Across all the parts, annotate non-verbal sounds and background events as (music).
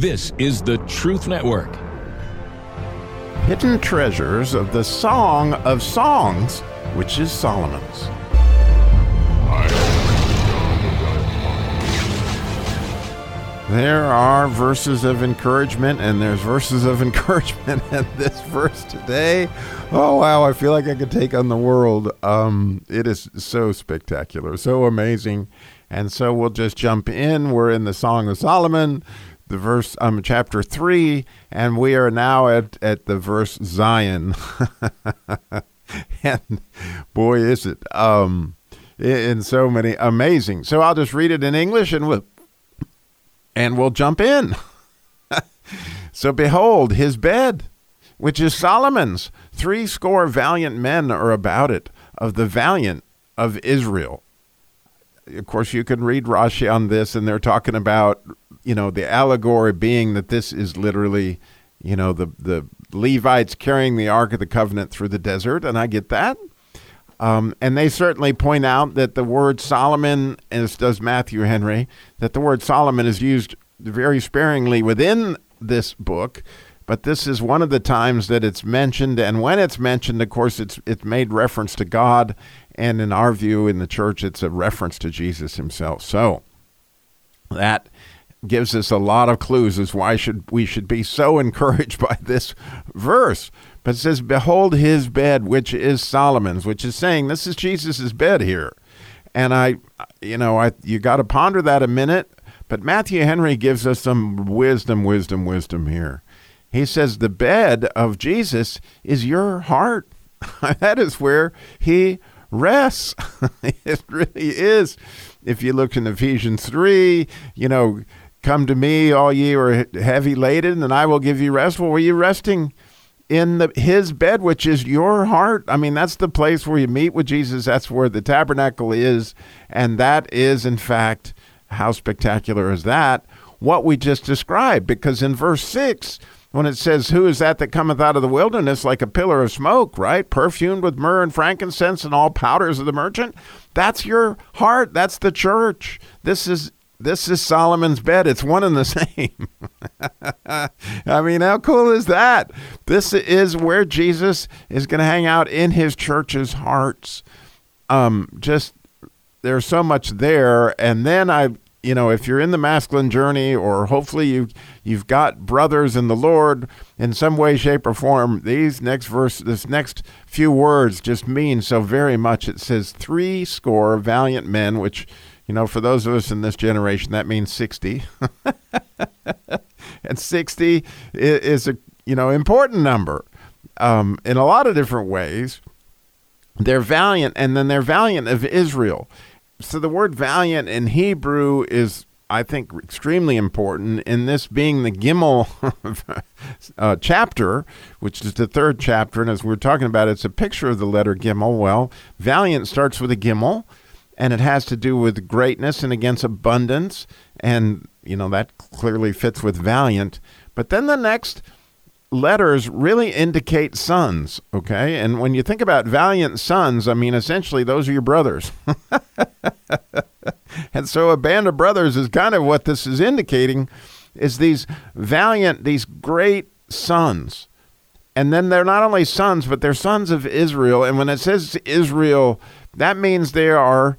This is the Truth Network. Hidden treasures of the Song of Songs, which is Solomon's. There are verses of encouragement, and there's verses of (laughs) encouragement in this verse today. Oh, wow, I feel like I could take on the world. Um, it is so spectacular, so amazing. And so we'll just jump in. We're in the Song of Solomon, the verse, um, chapter 3, and we are now at, at the verse Zayin. (laughs) and boy, is it. Um, in so many amazing. So I'll just read it in English and we'll and we'll jump in. (laughs) so behold, his bed, which is Solomon's, three score valiant men are about it, of the valiant of Israel. Of course, you can read Rashi on this, and they're talking about, you know, the allegory being that this is literally, you know, the, the Levites carrying the Ark of the Covenant through the desert, and I get that. Um, and they certainly point out that the word Solomon, as does Matthew Henry, that the word Solomon is used very sparingly within this book. But this is one of the times that it's mentioned, and when it's mentioned, of course, it's it's made reference to God, and in our view, in the church, it's a reference to Jesus Himself. So that gives us a lot of clues as why should we should be so (laughs) encouraged by this verse. But it says, Behold his bed, which is Solomon's, which is saying this is Jesus' bed here. And I, you know, I you got to ponder that a minute. But Matthew Henry gives us some wisdom, wisdom, wisdom here. He says the bed of Jesus is your heart. (laughs) that is where he rests. (laughs) it really is. If you look in Ephesians 3, you know, come to me, all ye who are heavy laden, and I will give you rest. Well, were you resting? in the, his bed, which is your heart. I mean, that's the place where you meet with Jesus. That's where the tabernacle is. And that is, in fact, how spectacular is that? What we just described. Because in verse 6, when it says, Who is that that cometh out of the wilderness like a pillar of smoke, right? Perfumed with myrrh and frankincense and all powders of the merchant. That's your heart. That's the church. This is this is Solomon's bed. It's one and the (laughs) same. I mean, how cool is that? This is where Jesus is going to hang out in his church's hearts. Um, just there's so much there, and then I, you know, if you're in the masculine journey, or hopefully you you've got brothers in the Lord in some way, shape, or form. These next verse, this next few words, just mean so very much. It says three score valiant men, which you know, for those of us in this generation, that means 60. (laughs) and 60 is a, you know, important number um, in a lot of different ways. They're valiant, and then they're valiant of Israel. So the word valiant in Hebrew is, I think, extremely important in this being the Gimel (laughs) uh, chapter, which is the third chapter. And as we're talking about, it's a picture of the letter Gimel. Well, valiant starts with a Gimel and it has to do with greatness and against abundance. And, you know, that clearly fits with valiant. But then the next letters really indicate sons, okay? And when you think about valiant sons, I mean, essentially, those are your brothers. (laughs) and so a band of brothers is kind of what this is indicating is these valiant, these great sons. And then they're not only sons, but they're sons of Israel. And when it says Israel, that means they are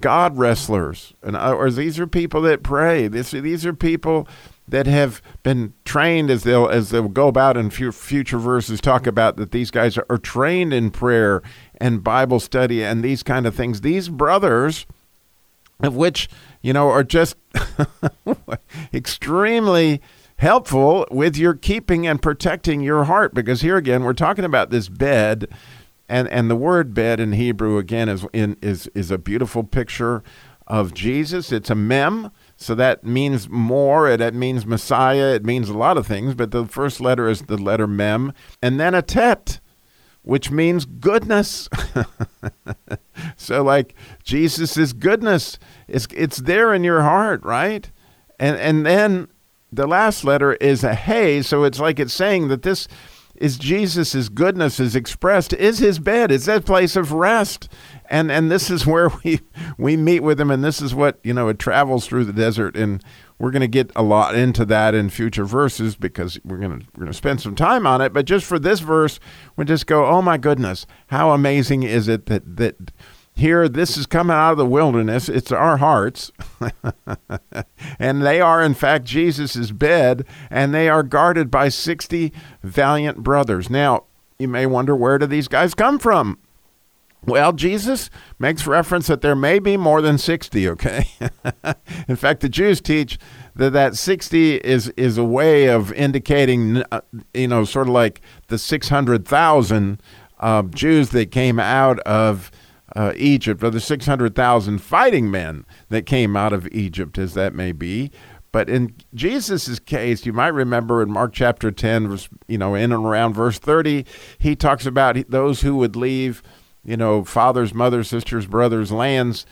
God wrestlers, and or these are people that pray. This, these are people that have been trained as they'll as they'll go about in future verses talk about that these guys are, are trained in prayer and Bible study and these kind of things. These brothers, of which you know are just (laughs) extremely helpful with your keeping and protecting your heart because here again we're talking about this bed and and the word bed in Hebrew again is in is is a beautiful picture of Jesus. It's a mem, so that means more. It, it means Messiah. It means a lot of things, but the first letter is the letter mem, and then a tet, which means goodness. (laughs) so like Jesus is goodness. It's it's there in your heart, right? And and then the last letter is a hey, so it's like it's saying that this is Jesus' goodness is expressed, is his bed, is that place of rest. And and this is where we we meet with him and this is what you know it travels through the desert and we're going to get a lot into that in future verses because we're going to we're going to spend some time on it. But just for this verse we just go oh my goodness how amazing is it that that here this is coming out of the wilderness. It's our hearts. (laughs) And they are in fact jesus' bed and they are guarded by 60 valiant brothers. Now you may wonder where do these guys come from well, Jesus makes reference that there may be more than 60, okay? (laughs) In fact, the Jews teach that that 60 is is a way of indicating uh, you know, sort of like the 600,000 uh, Jews that came out of uh, Egypt, or the 600,000 fighting men that came out of Egypt, as that may be. But in Jesus' case, you might remember in Mark chapter 10, you know, in and around verse 30, he talks about those who would leave – you know, fathers, mothers, sisters, brothers, lands,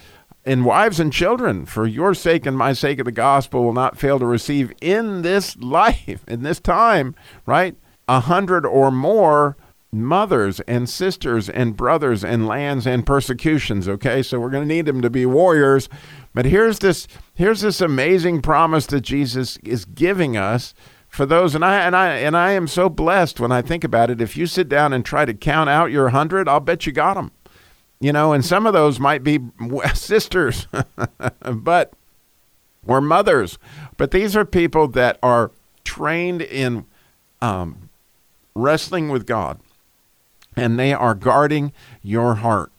and wives and children, for your sake and my sake of the gospel, will not fail to receive in this (laughs) life, in this time, right? A hundred or more mothers and sisters and brothers and lands and persecutions. Okay, so we're going to need them to be warriors. But here's this here's this amazing promise that Jesus is giving us for those and I and I and I am so blessed when I think about it. If you sit down and try to count out your 100, I'll bet you got them. You know, and some of those might be (laughs) sisters, (laughs) but or mothers. But these are people that are trained in um, wrestling with God, and they are guarding your heart.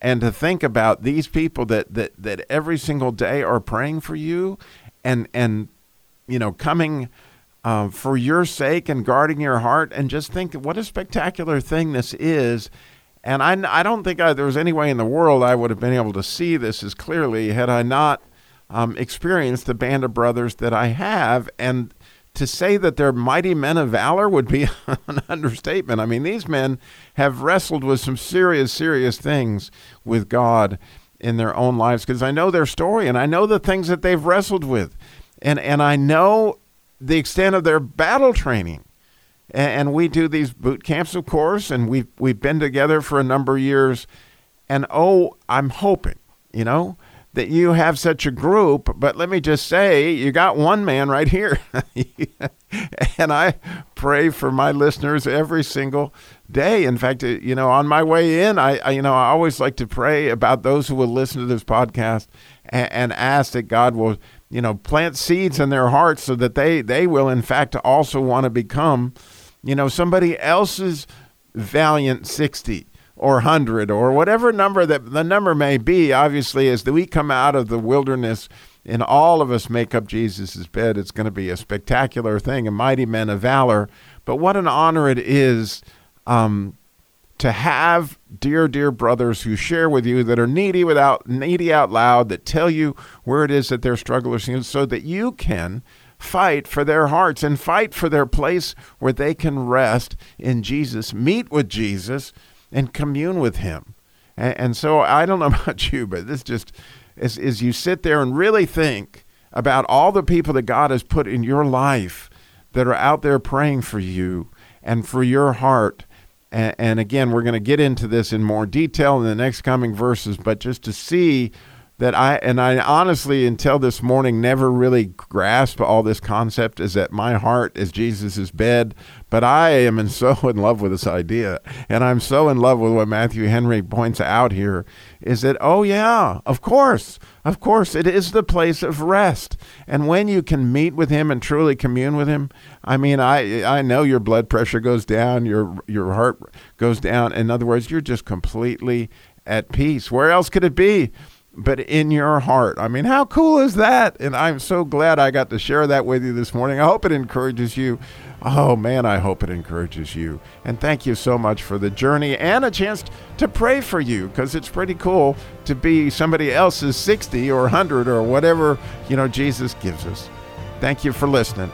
And to think about these people that that that every single day are praying for you, and and you know coming uh, for your sake and guarding your heart. And just think what a spectacular thing this is. And I, I don't think I, there was any way in the world I would have been able to see this as clearly had I not um, experienced the band of brothers that I have. And to say that they're mighty men of valor would be (laughs) an understatement. I mean, these men have wrestled with some serious, serious things with God in their own lives because I know their story and I know the things that they've wrestled with. And, and I know the extent of their battle training. And, we do these boot camps, of course, and we've, we've been together for a number of years. And oh, I'm hoping, you know, that you have such a group. But let me just say, you got one man right here. (laughs) and I pray for my listeners every single day. In fact, uh, you know, on my way in, I, I you know, I always like to pray about those who will listen to this podcast and, and ask that God will you know, plant seeds in their hearts so that they they will in fact also want to become, you know, somebody else's valiant 60 or 100 or whatever number that the number may be. Obviously, as we come out of the wilderness and all of us make up Jesus' bed, it's going to be a spectacular thing, a mighty men of valor. But what an honor it is um, to have dear, dear brothers who share with you that are needy without needy out loud, that tell you where it is that their struggle is, so that you can fight for their hearts and fight for their place where they can rest in Jesus, meet with Jesus, and commune with Him. And, and so I don't know (laughs) about you, but this just as, as you sit there and really think about all the people that God has put in your life that are out there praying for you and for your heart and, again, we're going to get into this in more detail in the next coming verses, but just to see that I, and I honestly, until this morning, never really grasped all this concept is that my heart is Jesus's bed. But I am in (laughs) so in love with this idea. And I'm so in love with what Matthew Henry points out here is that, oh, yeah, of course, of course, it is the place of rest. And when you can meet with him and truly commune with him, I mean, I I know your blood pressure goes down, your your heart goes down. In other words, you're just completely at peace. Where else could it be? But in your heart. I mean, how cool is that? And I'm so glad I got to share that with you this morning. I hope it encourages you. Oh man, I hope it encourages you. And thank you so much for the journey and a chance to pray for you because it's pretty cool to be somebody else's 60 or 100 or whatever, you know, Jesus gives us. Thank you for listening.